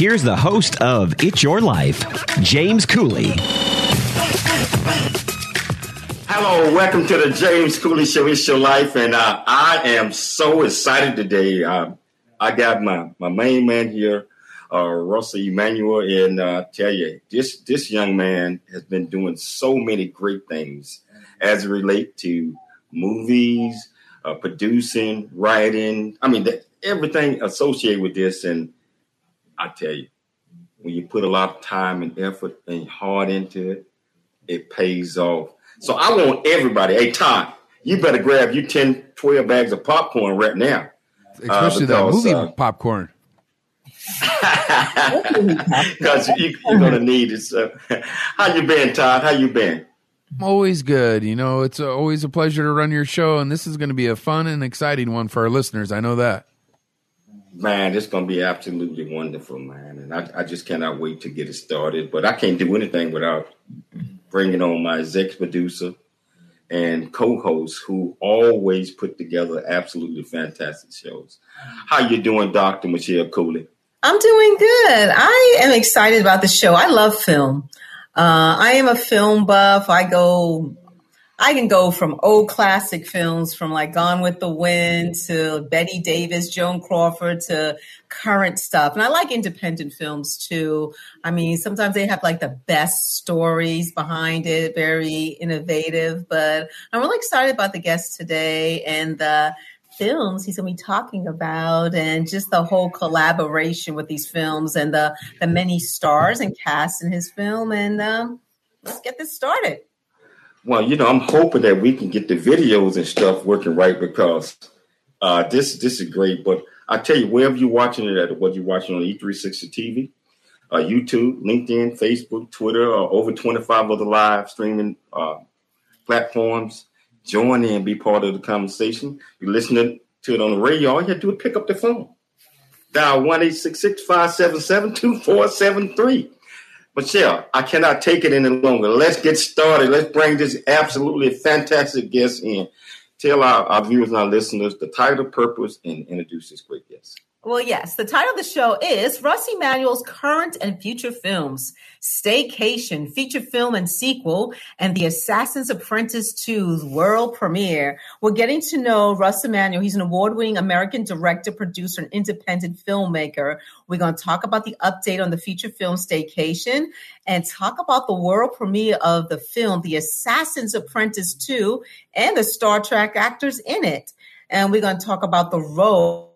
here's the host of It's Your Life, James Cooley. Hello, welcome to the James Cooley Show. It's your life, and uh, I am so excited today. Uh, I got my my main man here, uh, Russell Emanuel, and uh, tell you this this young man has been doing so many great things as it relate to movies, uh, producing, writing. I mean, the, everything associated with this, and I tell you, when you put a lot of time and effort and heart into it, it pays off. So I want everybody, hey, Todd, you better grab you 10, 12 bags of popcorn right now. Especially uh, because, that movie uh, popcorn. Because you, are going to need it. So. How you been, Todd? How you been? I'm always good. You know, it's always a pleasure to run your show, and this is going to be a fun and exciting one for our listeners. I know that. Man, it's going to be absolutely wonderful, man. And I, I just cannot wait to get it started. But I can't do anything without bringing on my executive producer and co-host who always put together absolutely fantastic shows. How you doing, Dr. Michelle Cooley? I'm doing good. I am excited about the show. I love film. Uh, I am a film buff. I go I can go from old classic films from like Gone with the Wind to Betty Davis, Joan Crawford to current stuff. And I like independent films too. I mean, sometimes they have like the best stories behind it, very innovative, but I'm really excited about the guest today and the films he's going to be talking about and just the whole collaboration with these films and the, the many stars and cast in his film. And um, let's get this started. Well, you know, I'm hoping that we can get the videos and stuff working right because uh, this this is great. But I tell you, wherever you're watching it at, what you're watching on E360 TV, uh, YouTube, LinkedIn, Facebook, Twitter, or over 25 other live streaming uh, platforms, join in, be part of the conversation. You're listening to it on the radio. All you have to do is pick up the phone. Dial 1 577 2473. Michelle, I cannot take it any longer. Let's get started. Let's bring this absolutely fantastic guest in. Tell our, our viewers and our listeners the title, purpose, and introduce this great guest. Well, yes. The title of the show is Russ Emanuel's Current and Future Films, Staycation, Feature Film and Sequel, and The Assassin's Apprentice 2's world premiere. We're getting to know Russ Emanuel. He's an award-winning American director, producer, and independent filmmaker. We're going to talk about the update on the feature film Staycation and talk about the world premiere of the film, The Assassin's Apprentice 2, and the Star Trek actors in it. And we're going to talk about the role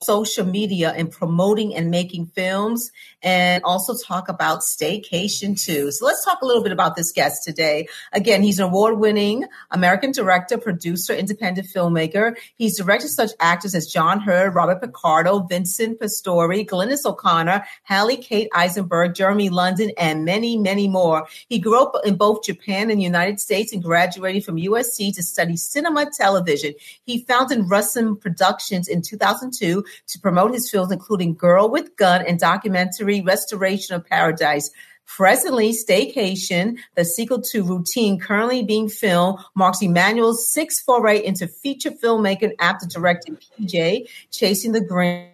social media and promoting and making films and also talk about staycation too. So let's talk a little bit about this guest today. Again, he's an award winning American director, producer, independent filmmaker. He's directed such actors as John Heard, Robert Picardo, Vincent Pastore, Glynnis O'Connor, Hallie Kate Eisenberg, Jeremy London, and many, many more. He grew up in both Japan and the United States and graduated from USC to study cinema television. He founded Russem Productions in 2002 to promote his films, including Girl with Gun and documentary Restoration of Paradise. Presently, Staycation, the sequel to Routine, currently being filmed, marks Emanuel's sixth foray into feature filmmaking after directing PJ, Chasing the Grinch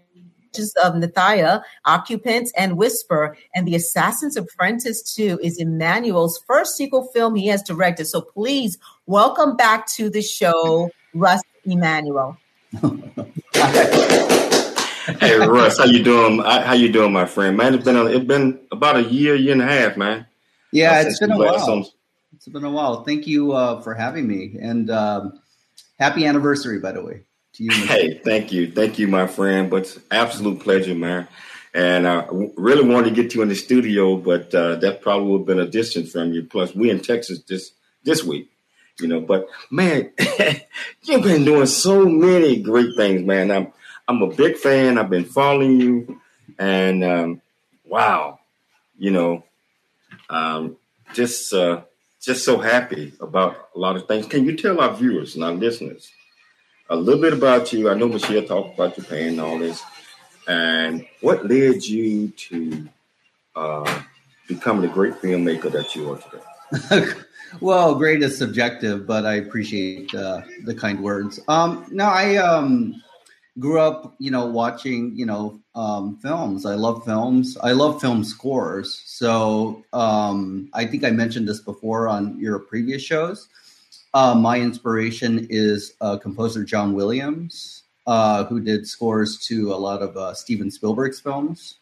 of Nathia, Occupants, and Wisper. And The Assassin's Apprentice 2 is Emanuel's first sequel film he has directed. So please welcome back to the show, Russ Emanuel. hey Russ, how you doing? How you doing, my friend? Man, it's been a, it's been about a year, year and a half, man. Yeah, it's been a while. It's been a while. Thank you uh, for having me, and um, happy anniversary, by the way, to you. Hey, thank you, thank you, my friend. But absolute pleasure, man. And I really wanted to get you in the studio, but uh, that probably would have been a distance from you. Plus, we in Texas this this week, you know. But man, you've been doing so many great things, man. I'm I'm a big fan. I've been following you, and um, wow, you know, um, just uh, just so happy about a lot of things. Can you tell our viewers and our listeners a little bit about you? I know Michelle talked about Japan and all this and what led you to uh, becoming the great filmmaker that you are today? well, great is subjective, but I appreciate uh, the kind words. Um, no, I um, grew up, you know, watching, you know, um, films. I love films. I love film scores. So um, I think I mentioned this before on your previous shows. Uh, my inspiration is uh, composer John Williams uh, who did scores to a lot of uh, Steven Spielberg's films,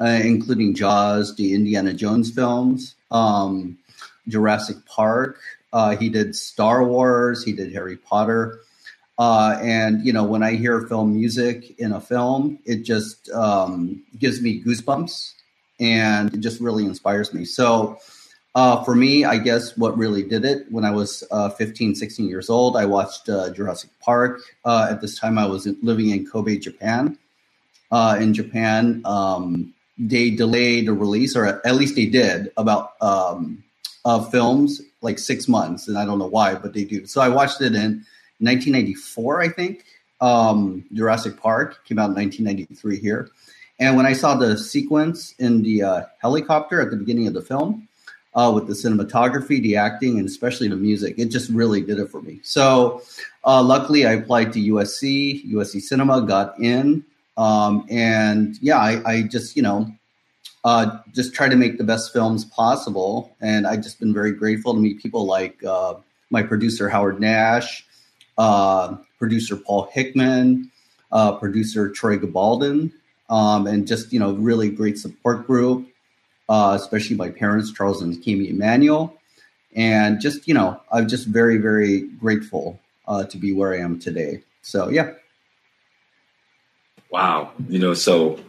uh, including Jaws, the Indiana Jones films, um, Jurassic Park. Uh, he did Star Wars. He did Harry Potter. Uh, and you know, when I hear film music in a film, it just um, gives me goosebumps, and it just really inspires me. So uh, for me, I guess what really did it when I was uh, 15, 16 years old, I watched uh, Jurassic Park. Uh, at this time, I was living in Kobe, Japan. Uh, in Japan, um, they delayed the release, or at least they did, about um, films like six months. And I don't know why, but they do. So I watched it in 1994, I think. Um, Jurassic Park came out in 1993 here. And when I saw the sequence in the uh, helicopter at the beginning of the film, uh, with the cinematography, the acting, and especially the music. It just really did it for me. So, uh, luckily, I applied to USC, USC Cinema, got in, um, and yeah, I, I, just you know uh, just try to make the best films possible. And I've just been very grateful to meet people like uh, my producer Howard Nash, uh, producer Paul Hickman, uh, producer Troy Gabaldon, um, and just you know really great support group uh, especially my parents, Charles and Kimi Emanuel. And just, you know, I'm just very, very grateful uh, to be where I am today. So, yeah. Wow. You know, so,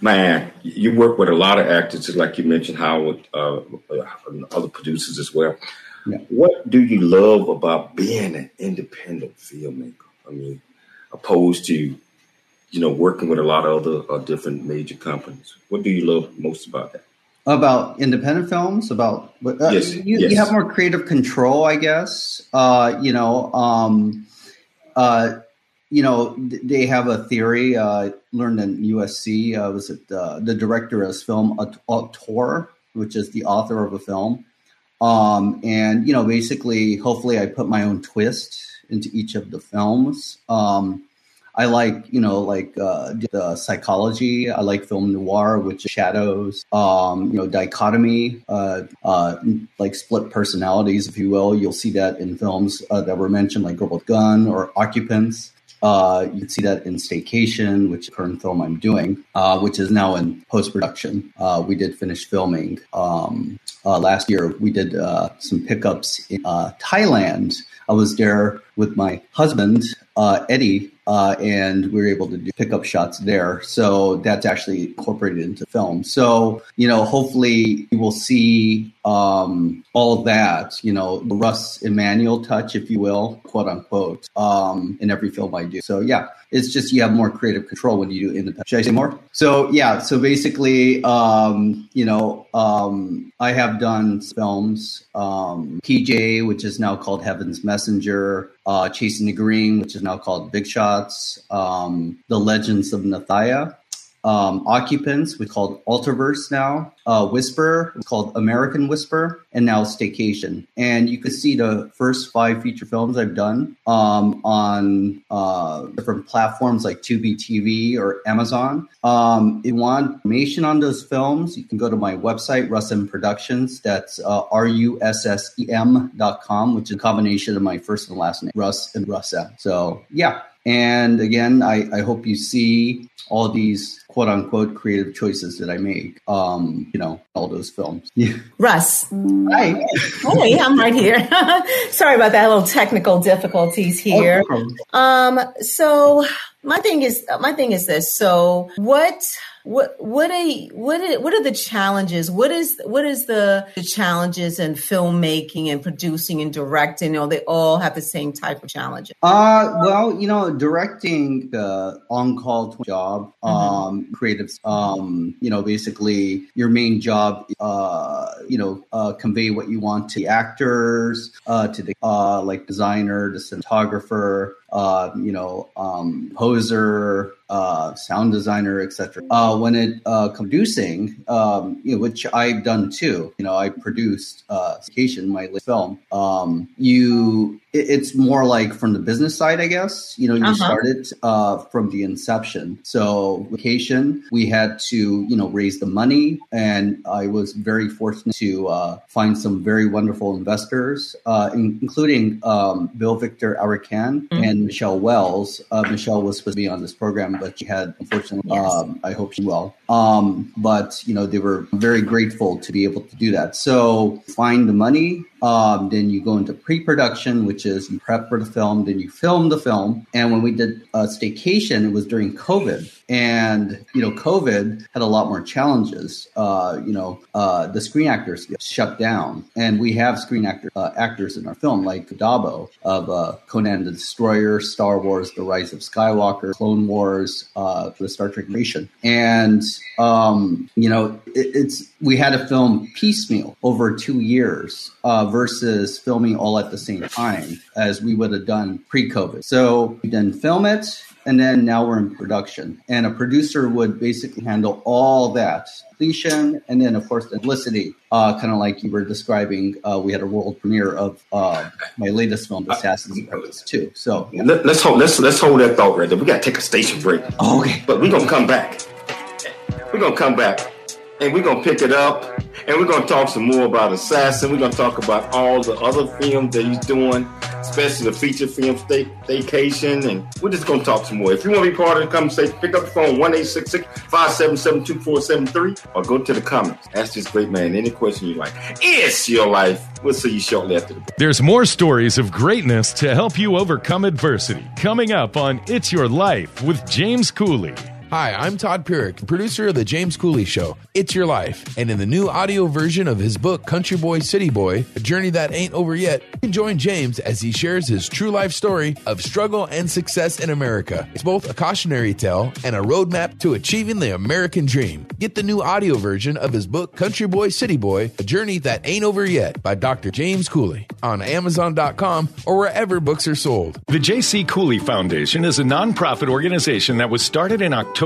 man, you work with a lot of actors, just like you mentioned, Howard, uh, other producers as well. Yeah. What do you love about being an independent filmmaker? I mean, opposed to, you know, working with a lot of other uh, different major companies. What do you love most about that? about independent films about uh, yes, you, yes. you, have more creative control i guess uh, you know um, uh, you know they have a theory uh, learned in usc uh, was it uh, the director is film auteur which is the author of a film um, and you know basically hopefully i put my own twist into each of the films um, I like, you know, like uh, the psychology. I like film noir, which shadows, um, you know, dichotomy, uh, uh, like split personalities, if you will. You'll see that in films uh, that were mentioned, like Girl with Gun or Occupants. Uh, you can see that in Staycation, which current film I'm doing, uh, which is now in post production. Uh, we did finish filming um, uh, last year. We did uh, some pickups in uh, Thailand. I was there with my husband, Eddie, uh, and we were able to do pickup shots there. So that's actually incorporated into film. So, you know, hopefully you will see um, all of that, you know, the Russ Emanuel touch, if you will, quote unquote, um, in every film I do. So, yeah, it's just you have more creative control when you do independent. Should I say more? So, yeah, so basically, um, you know, um, I have done films, um, PJ, which is now called Heaven's Messenger, uh, Chasing the Green, which is now called Big Shots, um, The Legends of Nethiah, um, Occupants, we called Alterverse now, uh, Whisper, called American Whisper, and now Staycation. And you can see the first five feature films I've done um, on uh, different platforms like Tubi TV or Amazon. Um, if you want information on those films, you can go to my website, Russem Productions. That's uh, R-U-S-S-E-M dot com, which is a combination of my first and last name, Russ and Russem. So, yeah And again, I, I hope you see all these quote unquote creative choices that I make. Um, you know, all those films. Yeah. Russ. Hi. Hey, I'm right here. Sorry about that little technical difficulties here. Oh, Um, so my thing is my thing is this. So what what what a what are, what are the challenges? What is what is the, the challenges in filmmaking and producing and directing? You know, they all have the same type of challenges. Uh, well, you know, directing the on-call job, um, creative, um, you know, basically your main job, uh, you know, uh, convey what you want to the actors, uh, to the, uh, like designer, the cinematographer, uh, you know, um, poser, uh, sound designer, etc. Uh, when it uh, producing, um, you know, which I've done too. You know, I produced uh, my latest film. Um, you, it, it's more like from the business side, I guess. You know, you Uh-huh. started uh, from the inception. Staycation, we had to, you know, raise the money, and I was very fortunate to uh, find some very wonderful investors, uh, in- including um, Bill Victor Arakan and Michelle Wells. Uh, Michelle was supposed to be on this program, but she had unfortunately. Yes. Um, I hope she will. Um, but you know, they were very grateful to be able to do that. So find the money. Um, then you go into pre-production, which is you prep for the film, then you film the film. And when we did uh, Staycation, it was during COVID, and you know, COVID had a lot more challenges. Uh, you know, uh, the Screen Actors shut down, and we have screen actor uh, actors in our film, like Dabo of uh, Conan the Destroyer, Star Wars: The Rise of Skywalker, Clone Wars, uh, the Star Trek Nation, and um, you know, it, it's we had to film piecemeal over two years uh, versus filming all at the same time as we would have done pre-COVID. So we then film it, and then now we're in production, and a producer would basically handle all that completion, and then of course the publicity. Uh, kind of like you were describing, uh, we had a world premiere of uh, my latest film, Assassin's Apprentice, too. So yeah. Let, us hold let's let's hold that thought right there. We gotta take a station break. Oh, okay. But we're gonna come back. We're gonna come back and we're gonna pick it up and we're gonna talk some more about Assassin. We're gonna talk about all the other films that he's doing, especially the feature film Stay, Staycation, and we're just gonna talk some more. If you want to be part of the conversation, pick up the phone 1-866-577-2473 or go to the comments. Ask this great man any question you like. It's your life. We'll see you shortly after the break. There's more stories of greatness to help you overcome adversity coming up on It's Your Life with James Cooley. Hi, I'm Todd Pyrick, producer of The James Cooley Show. It's Your Life. And in the new audio version of his book, Country Boy, City Boy, A Journey That Ain't Over Yet, you can join James as he shares his true life story of struggle and success in America. It's both a cautionary tale and a roadmap to achieving the American dream. Get the new audio version of his book, Country Boy, City Boy, A Journey That Ain't Over Yet by Dr. James Cooley on Amazon.com or wherever books are sold. The J.C. Cooley Foundation is a nonprofit organization that was started in October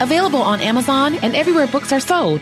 available on Amazon and everywhere books are sold.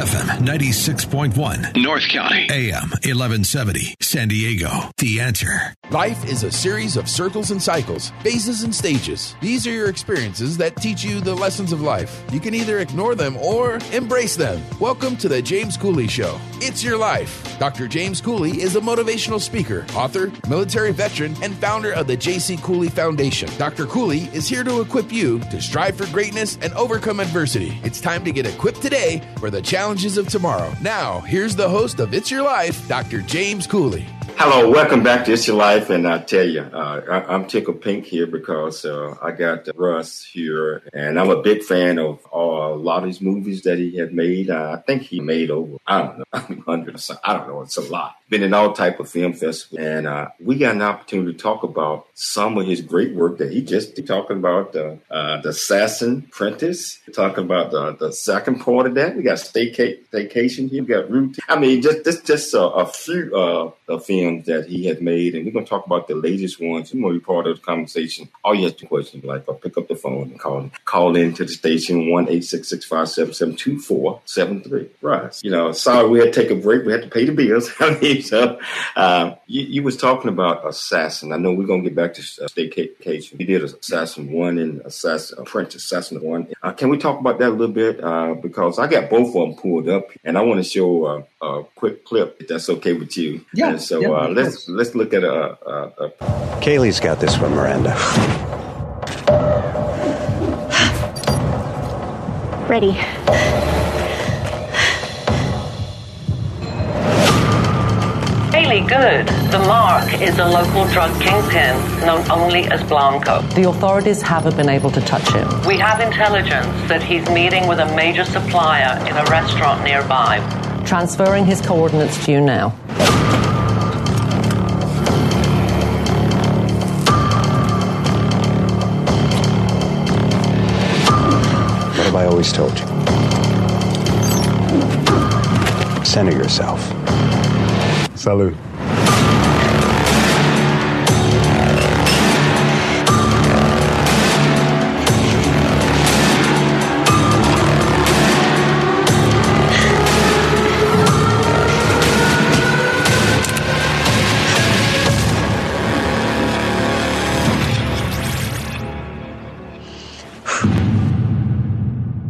FM 96.1, North County. AM 1170, San Diego. The answer. Life is a series of circles and cycles, phases and stages. These are your experiences that teach you the lessons of life. You can either ignore them or embrace them. Welcome to the James Cooley Show. It's your life. Dr. James Cooley is a motivational speaker, author, military veteran, and founder of the J.C. Cooley Foundation. Dr. Cooley is here to equip you to strive for greatness and overcome adversity. It's time to get equipped today for the challenges of tomorrow. Now, here's the host of It's Your Life, Dr. James Cooley. Hello, welcome back to It's Your Life. And I tell you, uh, I, I'm tickled pink here because uh, I got Russ here, and I'm a big fan of uh, a lot of these movies that he had made. Uh, I think he made over, I don't know, hundreds. I don't know, it's a lot. Been in all type of film festivals, and uh, we got an opportunity to talk about some of his great work that he just talking about uh, uh, the Assassin Apprentice, talking about the, the second part of that. We got Stayca- Staycation here, we got Root. I mean, just just just uh, a few uh, of films that he had made, and we're gonna talk about the latest ones. You want to be part of the conversation? All you have to question, like, or pick up the phone and call call in to the station one eight six six five seven seven two four seven three. Right. You know, sorry we had to take a break. We had to pay the bills. I mean, so uh, you, you was talking about Assassin. I know we're gonna get back to uh, Staycation. You did Assassin One and Assassin Apprentice Assassin One. Uh, can we talk about that a little bit? Uh, because I got both of them pulled up, and I want to show uh, a quick clip if that's okay with you. Yeah. And so yeah, uh, let's let's look at a, a, a Kaylee's got this one, Miranda. Ready. Really good. The Mark is a local drug kingpin known only as Blanco. The authorities haven't been able to touch him. We have intelligence that he's meeting with a major supplier in a restaurant nearby. Transferring his coordinates to you now. What have I always told you? Center yourself. Salute.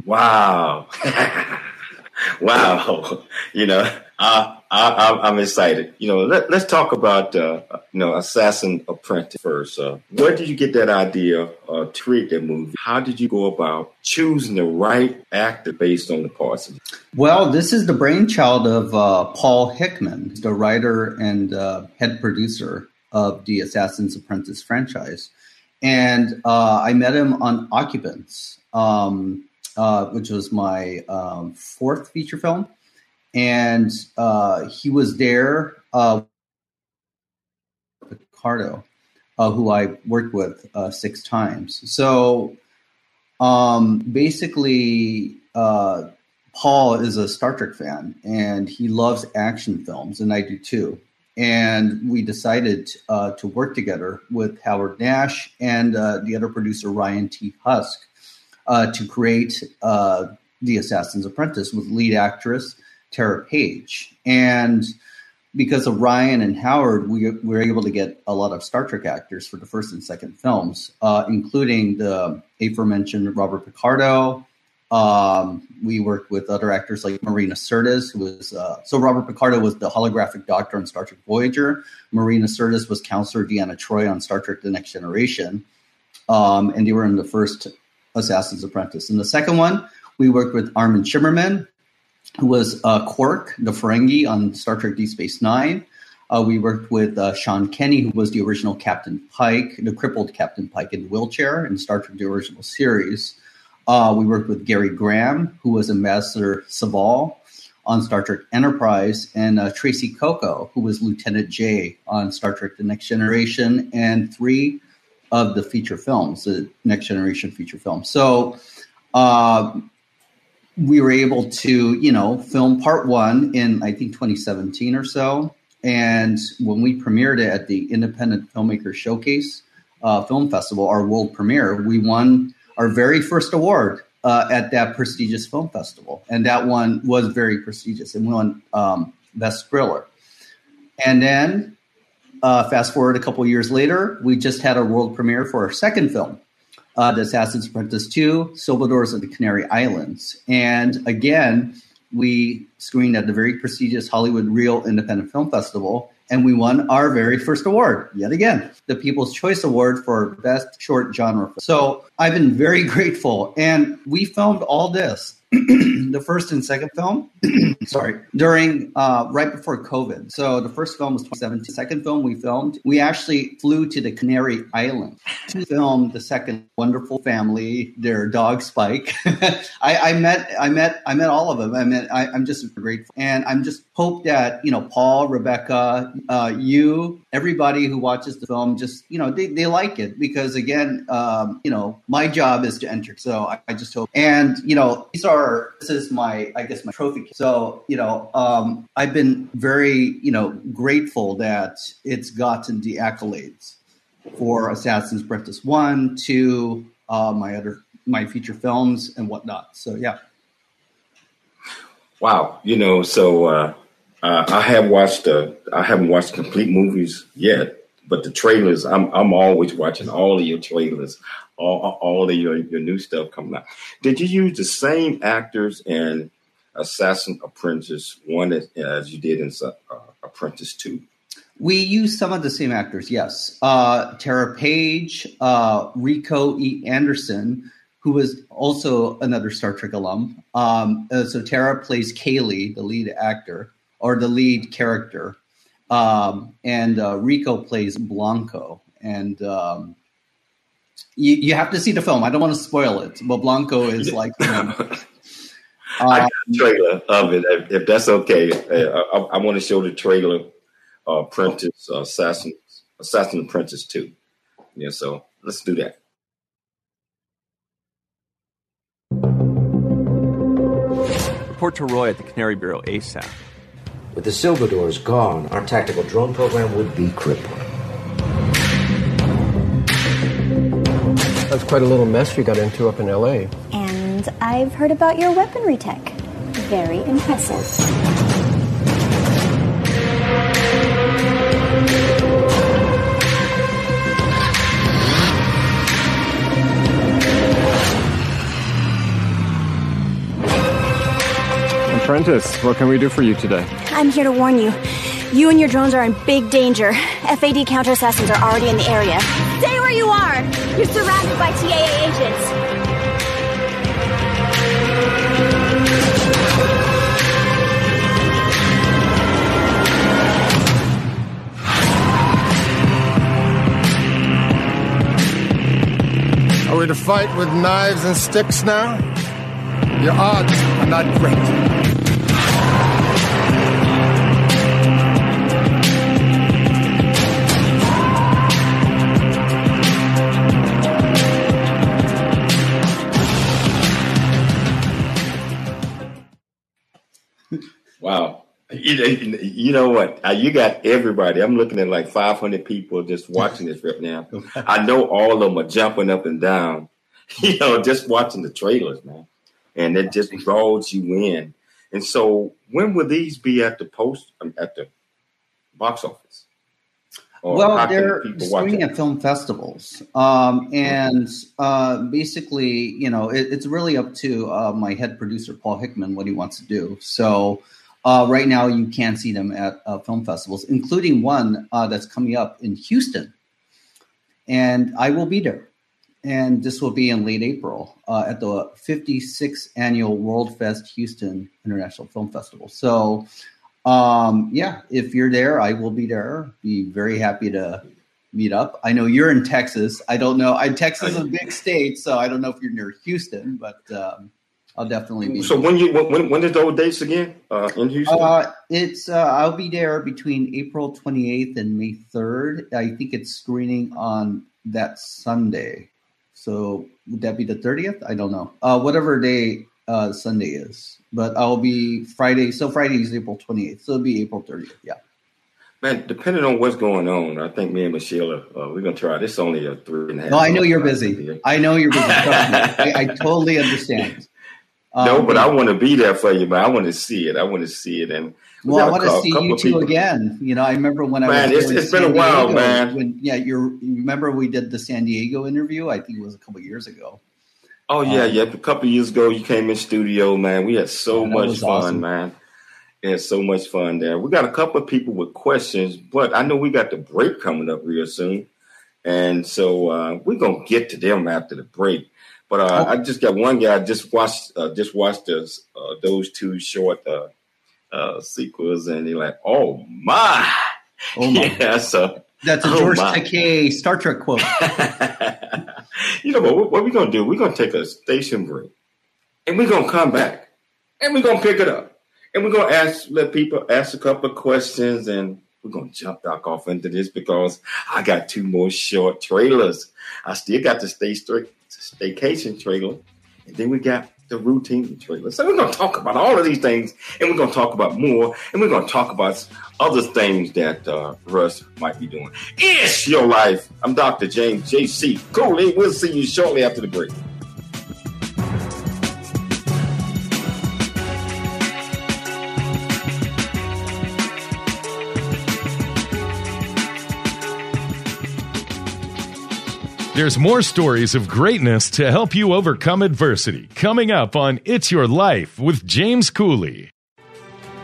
Wow. wow. You know, I, I, I'm excited. You know, let, let's talk about, uh, you know, Assassin Apprentice first. Uh, where did you get that idea uh, to create that movie? How did you go about choosing the right actor based on the parts? Well, this is the brainchild of uh, Paul Hickman, the writer and uh, head producer of the Assassin's Apprentice franchise. And uh, I met him on Occupants, um, which was my um, fourth feature film. And uh, he was there, uh, uh, who I worked with uh, six times. So um, basically, uh, Paul is a Star Trek fan and he loves action films, and I do too. And we decided uh, to work together with Howard Nash and the other producer, Ryan T. Husk, to create The Assassin's Apprentice with lead actress Tara Page. And because of Ryan and Howard, we, we were able to get a lot of Star Trek actors for the first and second films, uh, including the aforementioned Robert Picardo. Um, we worked with other actors like Marina Sirtis, who was uh, so Robert Picardo was the holographic doctor on Star Trek Voyager. Marina Sirtis was Counselor Deanna Troi on Star Trek: The Next Generation, um, and they were in the first Assassin's Apprentice. In the second one, we worked with Armin Shimerman, who was uh, Quark, the Ferengi on Star Trek Deep Space Nine. Uh, we worked with uh, Sean Kenney, who was the original Captain Pike, the crippled Captain Pike in the wheelchair in Star Trek: The Original Series. Uh, we worked with Gary Graham, who was Ambassador Soval on Star Trek Enterprise, and uh, Tracee Cocco, who was Lieutenant Jae on Star Trek: The Next Generation, and three of the feature films, the Next Generation feature films. So uh, we were able to, you know, film part one in I think 2017 or so. And when we premiered it at the Independent Filmmaker Showcase uh, Film Festival, our world premiere, we won our very first award uh, at that prestigious film festival, and that one was very prestigious and we won um, best thriller. And then, uh, fast forward a couple years later, we just had a world premiere for our second film, uh, The Assassin's Apprentice 2, Silvadores of the Canary Islands. And again, we screened at the very prestigious Hollywood Reel Independent Film Festival, and we won our very first award yet again, the People's Choice Award for Best Short Genre. So I've been very grateful, and we filmed all this the first and second film, sorry, during uh, right before COVID. So the first film was 2017. The second film we filmed, we actually flew to the Canary Island to film the second wonderful family, their dog Spike. I, I, met, I met, I met all of them. I met, I, am just grateful, and I'm just hope that you know Paul, Rebecca, uh, you, everybody who watches the film, just you know they, they like it because again, um, you know, my job is to enter. So I, I just hope, and you know, these are are this is my I guess my trophy. So you know, um, I've been very you know grateful that it's gotten the accolades for Assassin's Apprentice one, two, uh, my other my feature films and whatnot. So yeah. Wow, you know, so uh, uh, I have watched. Uh, I haven't watched complete movies yet, but the trailers. I'm I'm always watching all of your trailers all, all of your, your new stuff coming out. Did you use the same actors in Assassin Apprentice one as, as you did in uh, Apprentice two? We used some of the same actors, yes. Uh, Tara Page, uh, Rico E. Anderson, who was also another Star Trek alum. Um, uh, so Tara plays Kaylee, the lead actor or the lead character, um, and uh, Rico plays Blanco. And um, you, you have to see the film. I don't want to spoil it, but Blanco is like. You know, I got a trailer of it, if, if that's okay. Uh, I, I, want to show the trailer, uh, Apprentice, uh, Assassin, Assassin Apprentice 2. Yeah, so let's do that. Report to Roy at the Canary Bureau ASAP. With the Silvadores gone, our tactical drone program would be crippled. Quite a little mess you got into up in LA. And I've heard about your weaponry tech. Very impressive. Apprentice, what can we do for you today? I'm here to warn you. You and your drones are in big danger. FAD counter assassins are already in the area. Stay where you are! You're surrounded by TAA agents. Are we to fight with knives and sticks now? Your odds are not great. You, know what? You got everybody. I'm looking at like 500 people just watching this right now. I know all of them are jumping up and down, you know, just watching the trailers, man. And it just draws you in. And so, when will these be at the post um, at the box office? Or well, they're screening at film festivals, um, and uh, basically, you know, it, it's really up to uh, my head producer Paul Hickman what he wants to do. So, uh, right now, you can see them at uh, film festivals, including one uh, that's coming up in Houston. And I will be there. And this will be in late April uh, at the 56th annual World Fest Houston International Film Festival. So, um, yeah, if you're there, I will be there. Be very happy to meet up. I know you're in Texas. I don't know. I Texas is a big state, so I don't know if you're near Houston, but um, I'll definitely be. So when you when when is those dates again uh, in Houston? Uh, it's uh, I'll be there between April 28th and May 3rd. I think it's screening on that Sunday. So would that be the 30th? I don't know. Uh, whatever day uh, Sunday is, but I'll be Friday. So Friday is April 28th. So it'll be April 30th. Yeah. Man, depending on what's going on, I think me and Michelle, are, uh, we're gonna try. This only a three and a half. No, I know you're busy. I know you're busy. I, I, totally understand. Um, no, but I want to be there for you, man. I want to see it. I want to see it, and well, I want to see you two people. again. You know, I remember when man, I was. it's, it's been a while, Diego, man. When, yeah, you remember we did the San Diego interview? I think it was a couple years ago. Oh yeah, um, yeah. A couple years ago, you came in studio, man. We had so yeah, much fun, awesome. man. We had so much fun there. We got a couple of people with questions, but I know we got the break coming up real soon, and so uh, we're gonna get to them after the break. But uh, I just got one guy. I just watched uh, just watched those uh, those two short uh, uh, sequels, and they're like, "Oh my, oh my!" Yeah, so that's a oh George Takei Star Trek quote. you know, what, what we're gonna do? We're gonna take a station break, and we're gonna come back, and we're gonna pick it up, and we're gonna ask let people ask a couple of questions, and we're gonna jump back off into this because I got two more short trailers. I still got the stay straight staycation trailer, and then we got the routine trailer. So we're going to talk about all of these things, and we're going to talk about more, and we're going to talk about other things that uh, Russ might be doing. It's your life. I'm Dr. James J.C. Cooley. We'll see you shortly after the break. There's more stories of greatness to help you overcome adversity coming up on It's Your Life with James Cooley.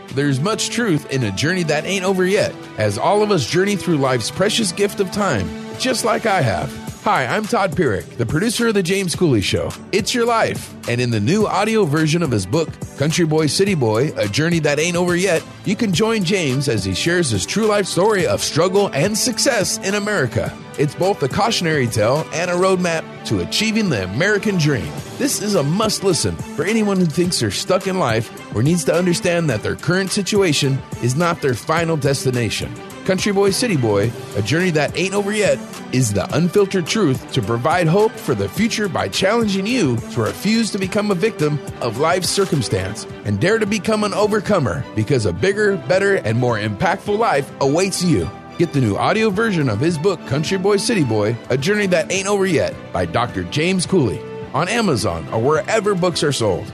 There's much truth in a journey that ain't over yet, as all of us journey through life's precious gift of time, just like I have. Hi, I'm Todd Pyrick, the producer of The James Cooley Show. It's Your Life. And in the new audio version of his book, Country Boy, City Boy A Journey That Ain't Over Yet, you can join James as he shares his true life story of struggle and success in America. It's both a cautionary tale and a roadmap to achieving the American dream. This is a must listen for anyone who thinks they're stuck in life or needs to understand that their current situation is not their final destination. Country Boy, City Boy, A Journey That Ain't Over Yet, is the unfiltered truth to provide hope for the future by challenging you to refuse to become a victim of life's circumstance and dare to become an overcomer because a bigger, better, and more impactful life awaits you. Get the new audio version of his book, Country Boy, City Boy A Journey That Ain't Over Yet by Dr. James Cooley on Amazon or wherever books are sold.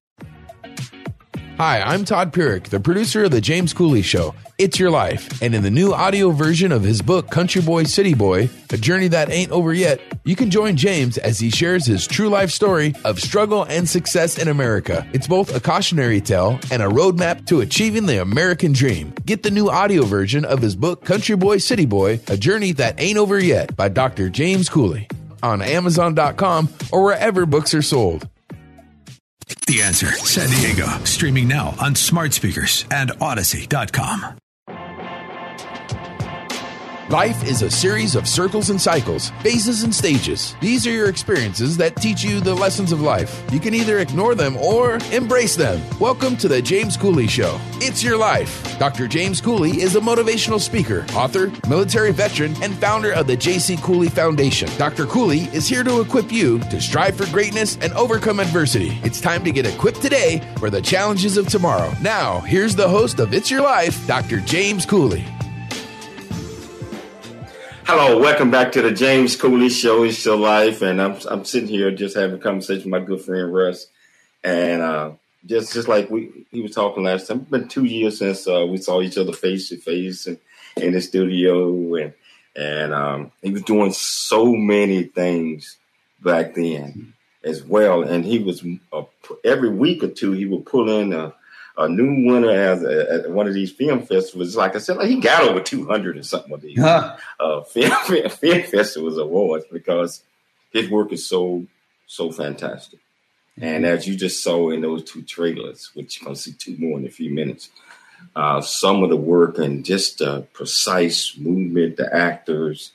Hi, I'm Todd Pyrick, the producer of The James Cooley Show. It's Your Life. And in the new audio version of his book, Country Boy, City Boy A Journey That Ain't Over Yet, you can join James as he shares his true life story of struggle and success in America. It's both a cautionary tale and a roadmap to achieving the American dream. Get the new audio version of his book, Country Boy, City Boy A Journey That Ain't Over Yet by Dr. James Cooley on Amazon.com or wherever books are sold. The Answer San Diego, streaming now on smart speakers and Audacy.com. Life is a series of circles and cycles, phases and stages. These are your experiences that teach you the lessons of life. You can either ignore them or embrace them. Welcome to the James Cooley Show. It's your life. Dr. James Cooley is a motivational speaker, author, military veteran, and founder of the J.C. Cooley Foundation. Dr. Cooley is here to equip you to strive for greatness and overcome adversity. It's time to get equipped today for the challenges of tomorrow. Now, here's the host of It's Your Life, Dr. James Cooley. Hello, welcome back to the James Cooley Show. It's your life, and I'm I'm sitting here just having a conversation with my good friend Russ, and uh, just just like we he was talking last time. It's been two years since uh, we saw each other face to face in the studio, and and um, he was doing so many things back then as well. And he was uh, every week or two he would pull in a a new winner as at one of these film festivals. Like I said, like he got over two hundred or something of these huh. uh, film, film festivals awards because his work is so so fantastic. And as you just saw in those two trailers, which you're gonna see two more in a few minutes, uh, some of the work and just the precise movement, the actors.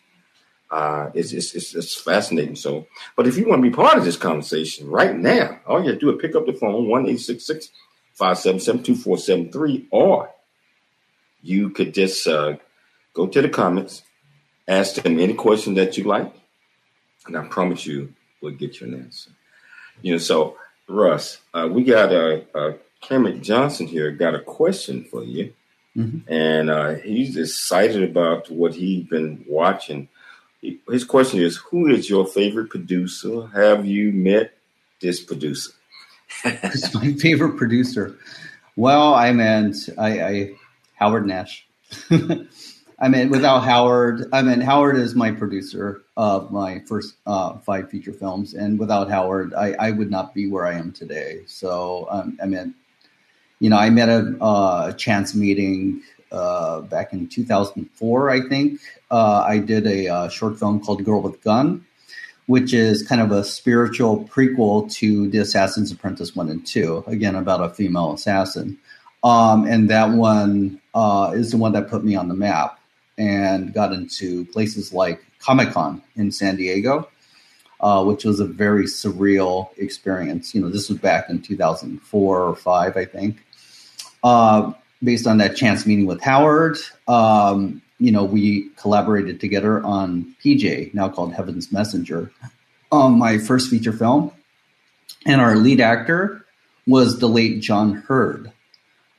Uh, it's, it's, it's, it's fascinating. So, but if you want to be part of this conversation right now, all you have to do is pick up the phone, 1 577 2473, or you could just uh, go to the comments, ask them any question that you like, and I promise you we'll get you an answer. You know, so Russ, uh, we got a, a Cameron Johnson here got a question for you, Mm-hmm. and uh, he's excited about what he's been watching. His question is, "Who is your favorite producer? Have you met this producer?" Who's my favorite producer? Well, I meant I, I Howard Nash. I mean, without Howard, I mean Howard is my producer of my first uh, five feature films, and without Howard, I, I would not be where I am today. So, um, I mean, you know, I met a chance meeting uh, back in 2004, I think. Uh, I did a uh, short film called Girl with Gun, which is kind of a spiritual prequel to The Assassin's Apprentice 1 and 2, again, about a female assassin. Um, and that one uh, is the one that put me on the map and got into places like Comic Con in San Diego, uh, which was a very surreal experience. You know, this was back in 2004 or 5, I think. Uh, based on that chance meeting with Howard, um, you know, we collaborated together on PJ, now called Heaven's Messenger, on my first feature film. And our lead actor was the late John Heard,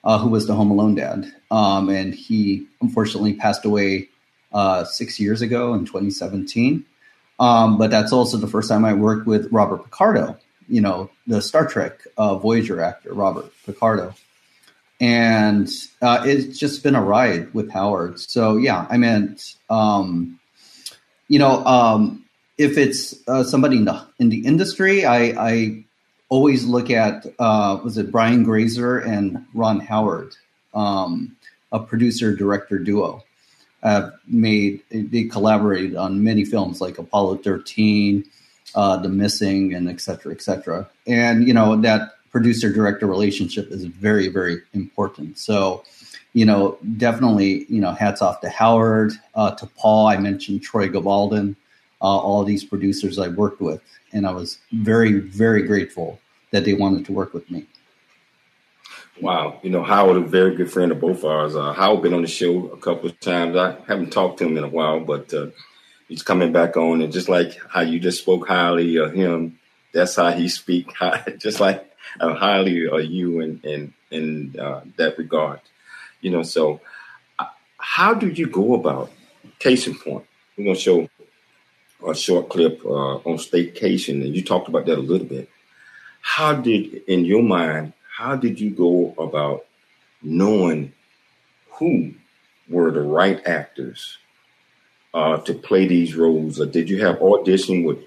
uh, who was the Home Alone dad. Um, and he unfortunately passed away uh, six years ago in 2017. Um, but that's also the first time I worked with Robert Picardo, you know, the Star Trek uh, Voyager actor, Robert Picardo. And uh, it's just been a ride with Howard. So, yeah, I meant, um, you know, um, if it's uh, somebody in the, in the industry, I, I always look at, uh, was it Brian Grazer and Ron Howard, um, a producer director duo have made they collaborated on many films like Apollo 13, uh, The Missing, and et cetera, et cetera. And you know that producer director relationship is very very important. So you know definitely you know hats off to Howard, uh, to Paul. I mentioned Troy Gabalden, uh, all these producers I worked with, and I was very very grateful that they wanted to work with me. Wow, you know Howard, a very good friend of both ours. Uh, Howard been on the show a couple of times. I haven't talked to him in a while, but uh, he's coming back on, and just like how you just spoke highly of him, that's how he speak, just like uh, highly are you in in in uh, that regard. You know, so uh, how do you go about? Case in point, we're gonna show a short clip uh, on staycation, and you talked about that a little bit. How did, in your mind, how did you go about knowing who were the right actors uh, to play these roles? Or did you have audition with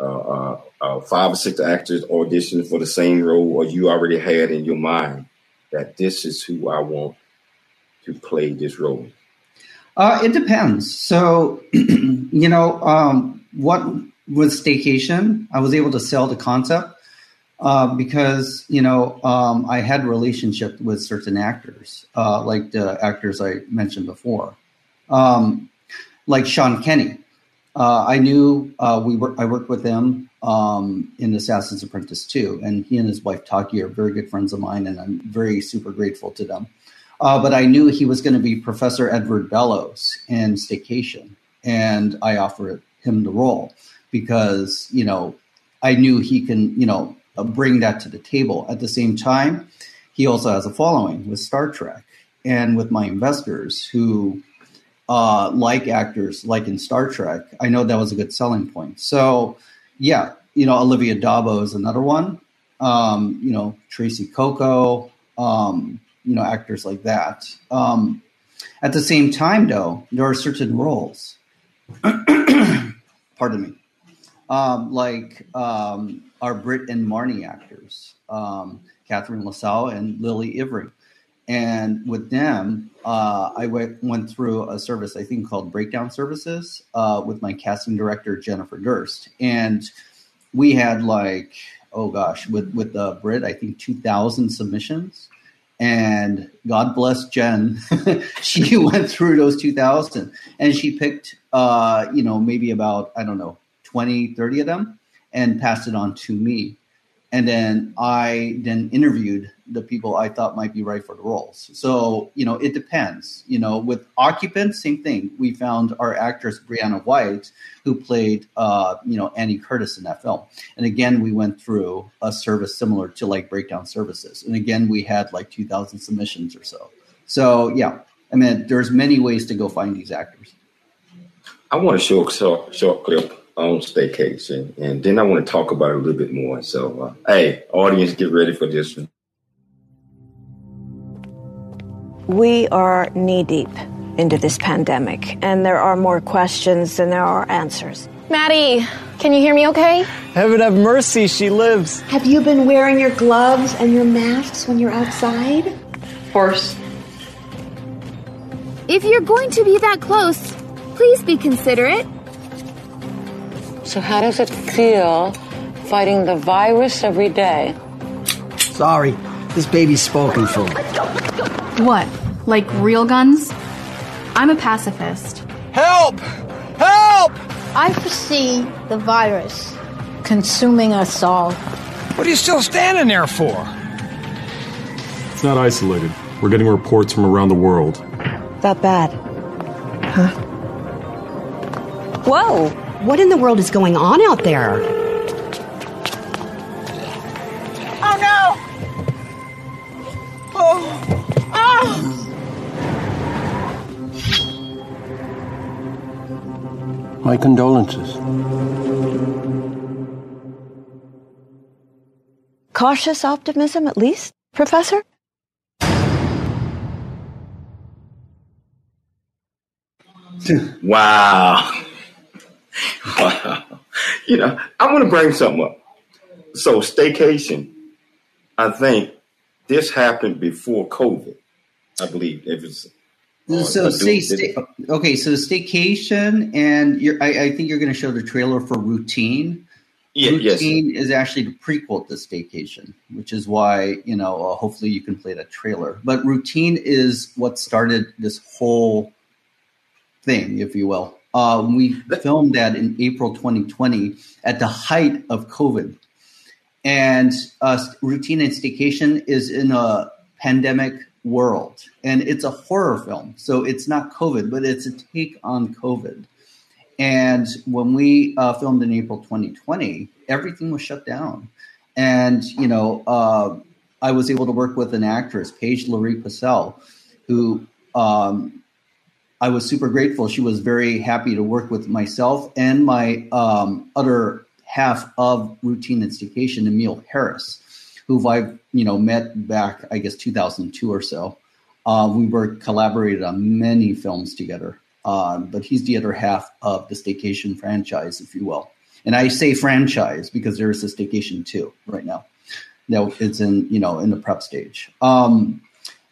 uh, uh, uh, five or six actors auditioning for the same role, or you already had in your mind that this is who I want to play this role? Uh, it depends. So, you know, um, what with staycation, I was able to sell the concept uh, because you know um, I had relationship with certain actors, uh, like the actors I mentioned before, um, like Sean Kenney. Uh, I knew uh, we were, I worked with him um, in Assassin's Apprentice 2, and he and his wife Taki are very good friends of mine, and I'm very super grateful to them. Uh, but I knew he was going to be Professor Edward Bellows in Staycation, and I offered him the role because you know I knew he can you know bring that to the table. At the same time, he also has a following with Star Trek and with my investors who uh, like actors like in Star Trek. I know that was a good selling point. So yeah, you know Olivia d'Abo is another one. Um, you know Tracee Cocco. Um, you know actors like that. Um, at the same time, though, there are certain roles. pardon me. Um, like um, our Brit and Marnie actors, um, Catherine LaSalle and Lily Ivry. And with them, uh, I went, went through a service I think called Breakdown Services uh, with my casting director Jennifer Durst, and we had like oh gosh, with with the Brit I think two thousand submissions, And God bless Jen. she went through those 2000 and she picked, uh, you know, maybe about, I don't know, 20, 30 of them and passed it on to me. And then I then interviewed the people I thought might be right for the roles. So, you know, it depends. You know, with Occupants, same thing. We found our actress Brianna White, who played, uh, you know, Annie Curtis in that film. And again, we went through a service similar to like Breakdown Services. And again, we had like 2,000 submissions or so. So, yeah, I mean, there's many ways to go find these actors. I want to show a short clip on staycation, and then I want to talk about it a little bit more. So, uh, hey, audience, get ready for this. One we are knee deep into this pandemic, and there are more questions than there are answers. Maddie, can you hear me okay? Heaven have mercy, she lives. Have you been wearing your gloves and your masks when you're outside? Of course. If you're going to be that close, please be considerate. So, how does it feel fighting the virus every day? Sorry, this baby's spoken for. What? Like real guns? I'm a pacifist. Help! Help! I foresee the virus consuming us all. What are you still standing there for? It's not isolated. We're getting reports from around the world. That bad? Huh? Whoa! What in the world is going on out there? Oh no! Oh! Oh! My condolences. Cautious optimism, at least, Professor? wow. Wow. You know, I want to bring something up. So, staycation, I think this happened before COVID, I believe. If it's so stay, stay, okay, so staycation, and I, I, think you're going to show the trailer for Routine. Yeah, Routine yes. is actually the prequel to Staycation, which is why you know uh, hopefully you can play that trailer. But Routine is what started this whole thing, if you will. Uh, we filmed that in April 2020 at the height of COVID. And uh, Routine and Staycation is in a pandemic world. And it's a horror film. So it's not COVID, but it's a take on COVID. And when we uh, filmed in April 2020, everything was shut down. And, you know, uh, I was able to work with an actress, Paige Laree Pacelle, who um, I was super grateful. She was very happy to work with myself and my um, other half of Routine and Staycation, Emil Harris, who I've you know met back I guess 2002 or so. Uh, we were collaborated on many films together, um, but he's the other half of the Staycation franchise, if you will. And I say franchise because there is a Staycation 2 right now. Now it's in you know in the prep stage. Um,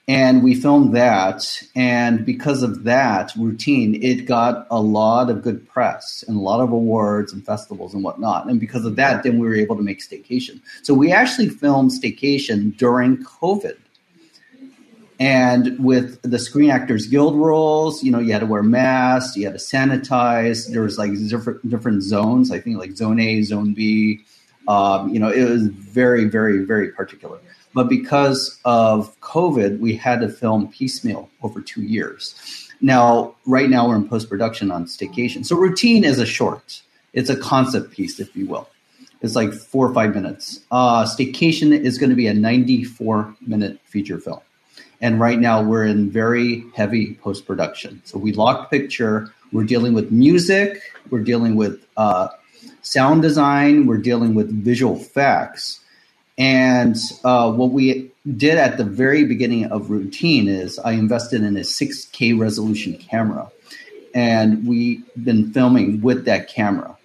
and we filmed that and because of that routine it got a lot of good press and a lot of awards and festivals and whatnot. And because of that then we were able to make staycation. So we actually filmed staycation during covid. And with the screen actors guild rules you know you had to wear masks you had to sanitize. There was like different different zones i think like zone a zone b. Um, you know it was very very very particular but because of COVID, we had to film piecemeal over two years. Now, right now, we're in post production on Staycation. So, routine is a short, it's a concept piece, if you will. It's like four or five minutes. Uh, Staycation is going to be a 94 minute feature film. And right now, we're in very heavy post production. So, we locked picture, we're dealing with music, we're dealing with uh, sound design, we're dealing with visual effects. And uh, what we did at the very beginning of routine is I invested in a 6K resolution camera, and we've been filming with that camera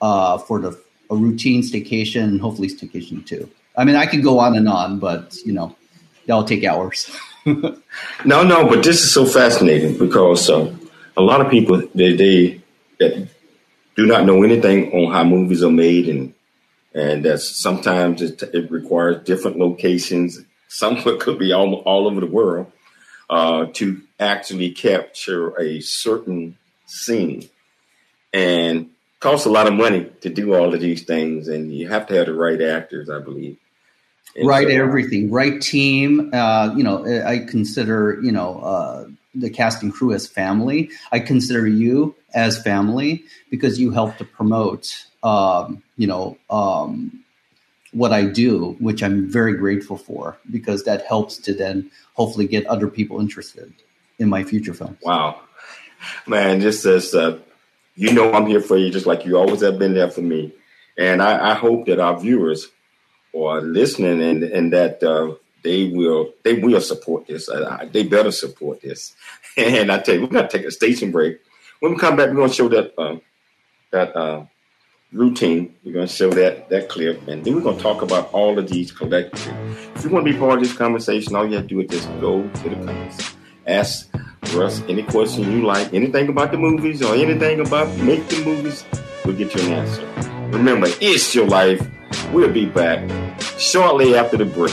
uh, for the a routine staycation and hopefully staycation too. I mean, I could go on and on, but you know, that'll take hours. no, no, but this is so fascinating because uh, a lot of people they, they do not know anything on how movies are made and and that's sometimes it, it, requires different locations some could be all, all over the world, uh, to actually capture a certain scene. And costs a lot of money to do all of these things, and you have to have the right actors, I believe. And right, so, everything, right team. Uh, you know, I consider you know uh, the cast and crew as family. I consider you as family because you help to promote. Um, you know. Um, what I do, which I'm very grateful for, because that helps to then hopefully get other people interested in my future films. Wow, man! Just as uh, you know, I'm here for you, just like you always have been there for me, and I, I hope that our viewers are listening and and that uh, they will they will support this. Uh, they better support this. And I tell you, we're gonna take a station break. When we come back, we're gonna show that uh, that uh, routine. We're going to show that that clip, and then we're going to talk about all of these collectively. If you want to be part of this conversation, all you have to do is just go to the comments, ask Russ any question you like, anything about the movies or anything about making movies. We'll get you an answer. Remember, it's your life. We'll be back shortly after the break.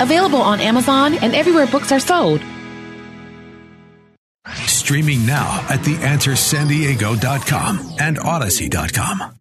available on Amazon and everywhere books are sold. Streaming now at theanswersandiego.com and odyssey.com.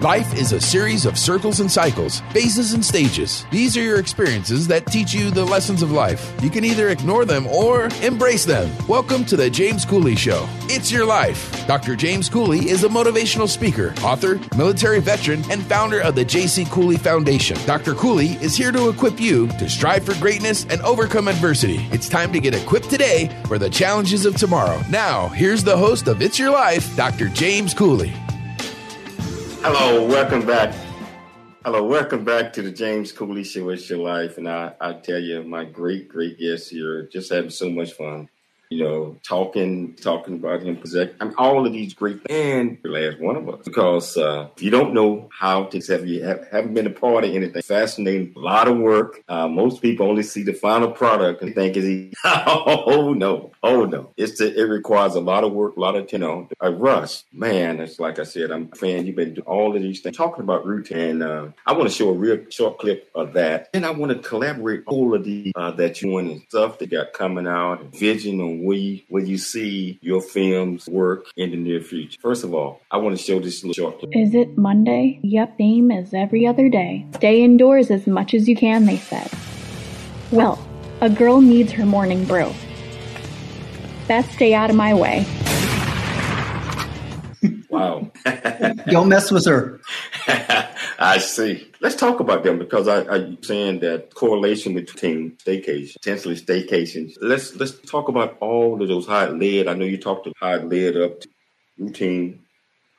Life is a series of circles and cycles, phases and stages. These are your experiences that teach you the lessons of life. You can either ignore them or embrace them. Welcome to the James Cooley Show. It's your life. Dr. James Cooley is a motivational speaker, author, military veteran, and founder of the J.C. Cooley Foundation. Dr. Cooley is here to equip you to strive for greatness and overcome adversity. It's time to get equipped today for the challenges of tomorrow. Now, here's the host of It's Your Life, Dr. James Cooley. Hello, welcome back. Hello, welcome back to the James Cooley Show. It's your life, and I, I tell you, my great, great guest here, just having so much fun you know, talking, talking about him, I mean, all of these great and the last one of us, because uh, you don't know how to have you have, haven't been a part of anything. Fascinating, a lot of work. Uh, most people only see the final product and think is he. oh no, oh no, it's the, it requires a lot of work, a lot of you know. A rush, man. It's like I said, I'm a fan. You've been doing all of these things, talking about routine. Uh, I want to show a real short clip of that, and I want to collaborate all of the uh, that you want and stuff that got coming out, and vision on where you, where you see your films work in the near future? First of all, I want to show this little short clip. Is it Monday? Yep, same as every other day. Stay indoors as much as you can, they said. Well, a girl needs her morning brew. Best stay out of my way. Wow. Don't mess with her. I see. Let's talk about them because I, I'm saying that correlation between staycation, potentially staycations. Let's let's talk about all of those how lead. I know you talked about how lead up to routine,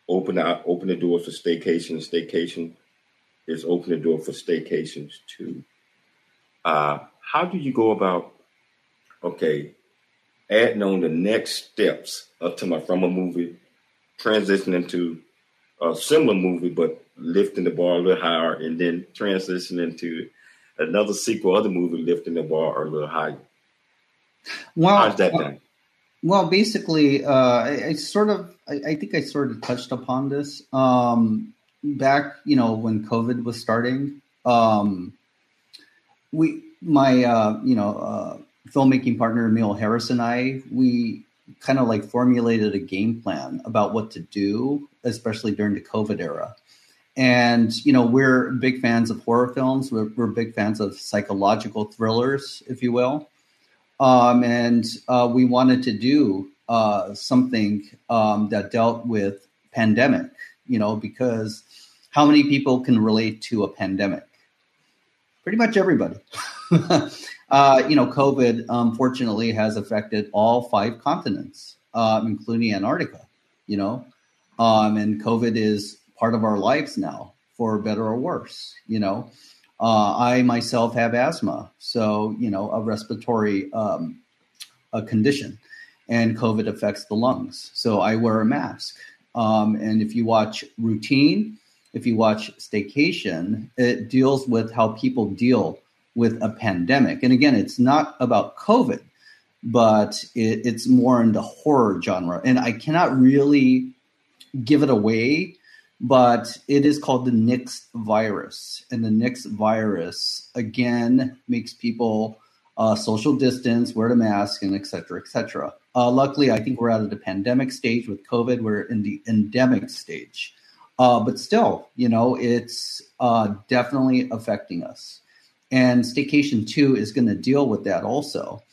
open the, open the door for staycation. Staycation is open the door for staycations too. Uh, how do you go about? Okay, adding on the next steps up to my from a movie, transitioning to a similar movie, but lifting the bar a little higher, and then transitioning to another sequel, other movie, lifting the bar a little higher. Well, How's that well, done? Well, basically, uh, I, I sort of, I, I think I sort of touched upon this um, back, you know, when COVID was starting. Um, we, my, uh, you know, uh, filmmaking partner Emil Harris and I, we kind of like formulated a game plan about what to do, especially during the COVID era. And you know, we're big fans of horror films. We're, we're big fans of psychological thrillers, if you will. Um, and uh, we wanted to do uh, something um, that dealt with pandemic. You know, because how many people can relate to a pandemic? Pretty much everybody. uh, you know, COVID unfortunately has affected all five continents, um, including Antarctica. You know, um, and COVID is part of our lives now, for better or worse. You know, uh, I myself have asthma, so you know, a respiratory um, a condition, and COVID affects the lungs. So I wear a mask. Um, and if you watch routine, if you watch staycation, it deals with how people deal with a pandemic. And again, it's not about COVID, but it, it's more in the horror genre. And I cannot really give it away, but it is called the Nix virus. And the Nix virus, again, makes people uh, social distance, wear the mask, and et cetera, et cetera. Uh, luckily, I think we're out of the pandemic stage with COVID. We're in the endemic stage. Uh, but still, you know, it's uh, definitely affecting us. And Staycation 2 is going to deal with that also.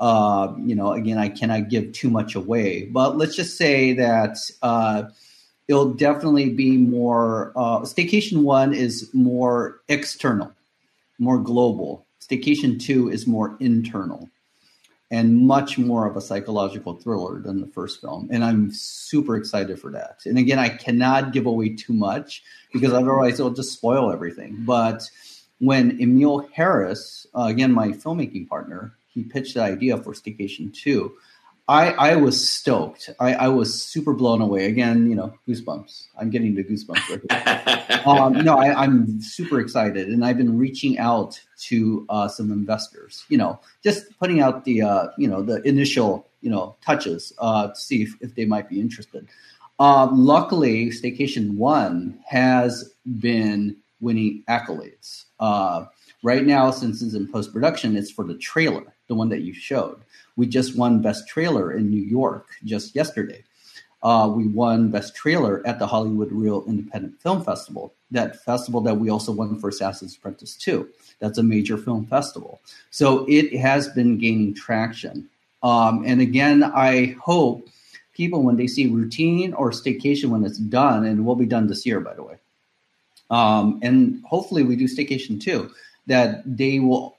Uh, you know, again, I cannot give too much away, but let's just say that uh, it'll definitely be more. Uh, Staycation 1 is more external, more global. Staycation 2 is more internal and much more of a psychological thriller than the first film. And I'm super excited for that. And again, I cannot give away too much because otherwise it'll just spoil everything. But when Emil Harris, uh, again, my filmmaking partner, he pitched the idea for Staycation 2, I, I was stoked. I, I was super blown away. Again, you know, goosebumps. I'm getting the goosebumps right um, no, I, am super excited, and I've been reaching out to uh, some investors. You know, just putting out the uh, you know the initial you know touches uh, to see if, if they might be interested. Um, luckily, Staycation One has been winning accolades. Uh, right now, since it's in post production, it's for the trailer, the one that you showed. We just won Best Trailer in New York just yesterday. Uh, we won Best Trailer at the Hollywood Reel Independent Film Festival, that festival that we also won for Assassin's Apprentice 2. That's a major film festival. So it has been gaining traction. Um, and again, I hope people, when they see routine or staycation when it's done, and it will be done this year, by the way, um, and hopefully we do staycation too, that they will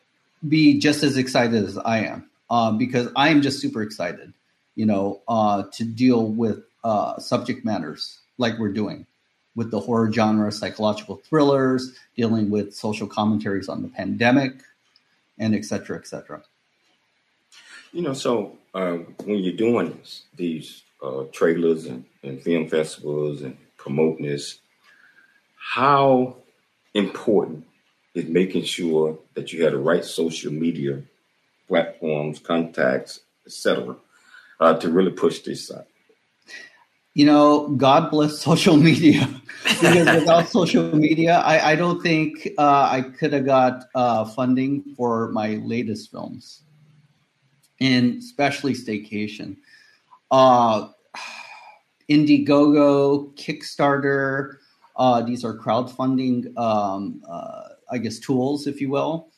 be just as excited as I am uh, because I am just super excited, you know, uh, to deal with uh, subject matters like we're doing with the horror genre, psychological thrillers, dealing with social commentaries on the pandemic, and et cetera, et cetera. You know, so um, when you're doing these uh, trailers and, and film festivals and promoting this, how important is making sure that you have the right social media platforms, contacts, etc., uh, to really push this side? You know, God bless social media. because without social media, I, I don't think uh, I could have got uh, funding for my latest films, and especially Staycation. Uh, Indiegogo, Kickstarter, uh, these are crowdfunding, um, uh, I guess, tools, if you will.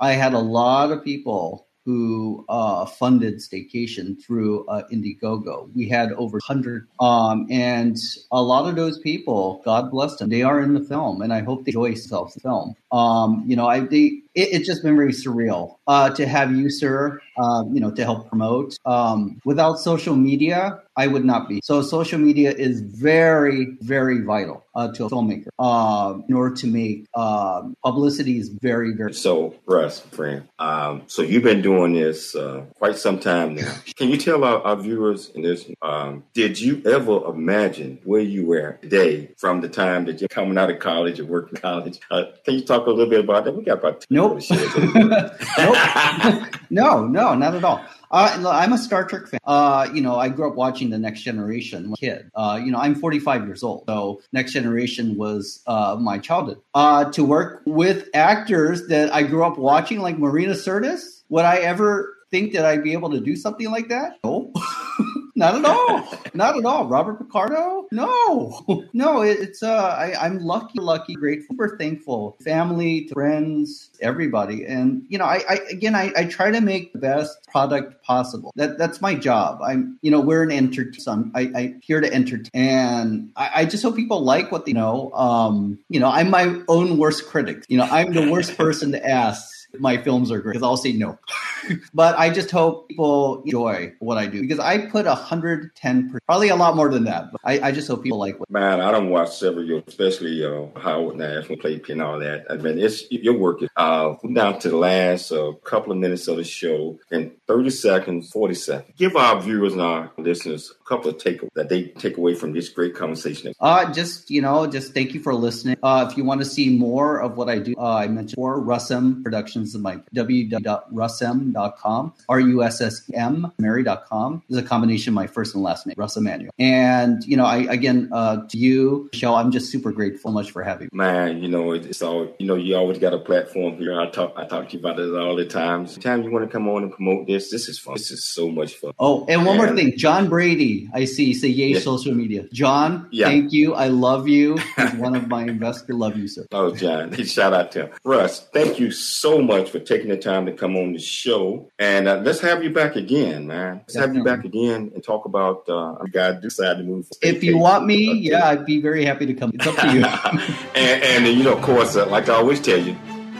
I had a lot of people who uh, funded Staycation through uh, Indiegogo. We had over 100, um, and a lot of those people, God bless them, they are in the film, and I hope they enjoy themselves the film. Um, you know, I they it, it's just been very surreal uh, to have you, sir, uh, you know, to help promote. Um, without social media, I would not be. So social media is very, very vital uh, to a filmmaker uh, in order to make uh, publicity is very, very. So, Russ, friend, um, so you've been doing this uh, quite some time now. Can you tell our, our viewers in this, um, did you ever imagine where you were today from the time that you're coming out of college and working college? Uh, can you talk a little bit about that? We got about two nope. nope. no, no, not at all. Uh, I'm a Star Trek fan. Uh, you know, I grew up watching The Next Generation kid. Uh, you know, I'm 45 years old. So Next Generation was uh, my childhood. Uh, to work with actors that I grew up watching, like Marina Sirtis, would I ever think that I'd be able to do something like that? No. Not at all. Not at all. Robert Picardo? No. No, it, it's uh I, am lucky, lucky, grateful, super thankful. Family, friends, everybody. And you know, I, I again I, I try to make the best product possible. That that's my job. I'm you know, we're an entertainment so I'm I, I here to entertain and I, I just hope people like what they know. Um, you know, I'm my own worst critic. You know, I'm the worst person to ask my films are great because I'll say no. but I just hope people enjoy what I do because I put 110%, probably a lot more than that. But I, I just hope people like what. Man, I don't watch several especially uh, Howard Nash play and all that. I mean, it's your work is uh, down to the last uh, couple of minutes of the show in 30 seconds, 40 seconds. Give our viewers and our listeners a couple of takeaways that they take away from this great conversation. Uh, just you know, just thank you for listening. Uh, if you want to see more of what I do, uh, I mentioned for Russem Productions is my www.russem.com, R-U-S-S-M, Mary.com is a combination of my first and last name, Russ Emanuel. And, you know, I, again, uh, to you, Michelle, I'm just super grateful much for having me. Man, you know, it's all, you know, you always got a platform here. I talk, I talk to you about this all the time. Anytime you want to come on and promote this, this is fun. This is so much fun. Oh, and one more thing, John Brady, I see, say yay yeah. social media. John, yeah. thank you. I love you. He's one of my investors. Love you, sir. Oh, John, shout out to him. Russ, thank you so much for taking the time to come on the show. And uh, let's have you back again, man. Let's Definitely. have you back again and talk about uh, you guys decide to move. If you want me, yeah, I'd be very happy to come. It's up to you. and, and, you know, of course, uh, like I always tell you,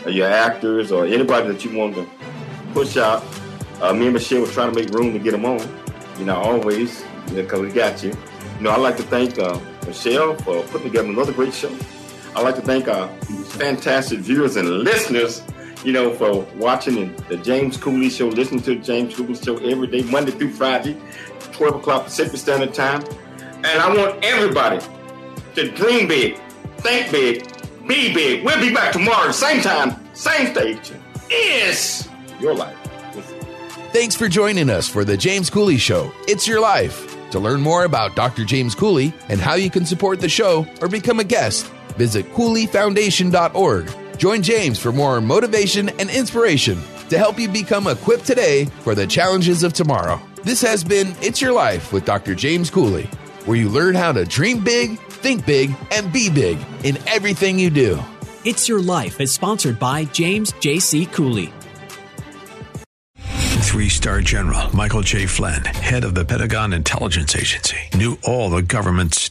uh, your actors or anybody that you want to push out. Uh, me and Michelle was trying to make room to get them on. You know, always because we got you. You know, I'd like to thank uh, Michelle for putting together another great show. I'd like to thank our fantastic viewers and listeners you know, for watching the James Cooley Show, listening to the James Cooley Show every day, Monday through Friday, 12 o'clock Pacific Standard Time. And I want everybody to dream big, think big, be big. We'll be back tomorrow, same time, same station. It's your life. Thanks for joining us for the James Cooley Show. It's your life. To learn more about Dr. James Cooley and how you can support the show or become a guest, visit CooleyFoundation.org Join James for more motivation and inspiration to help you become equipped today for the challenges of tomorrow. This has been It's Your Life with Dr. James Cooley, where you learn how to dream big, think big, and be big in everything you do. It's Your Life is sponsored by James J.C. Cooley. Three star general Michael J. Flynn, head of the Pentagon Intelligence Agency, knew all the government's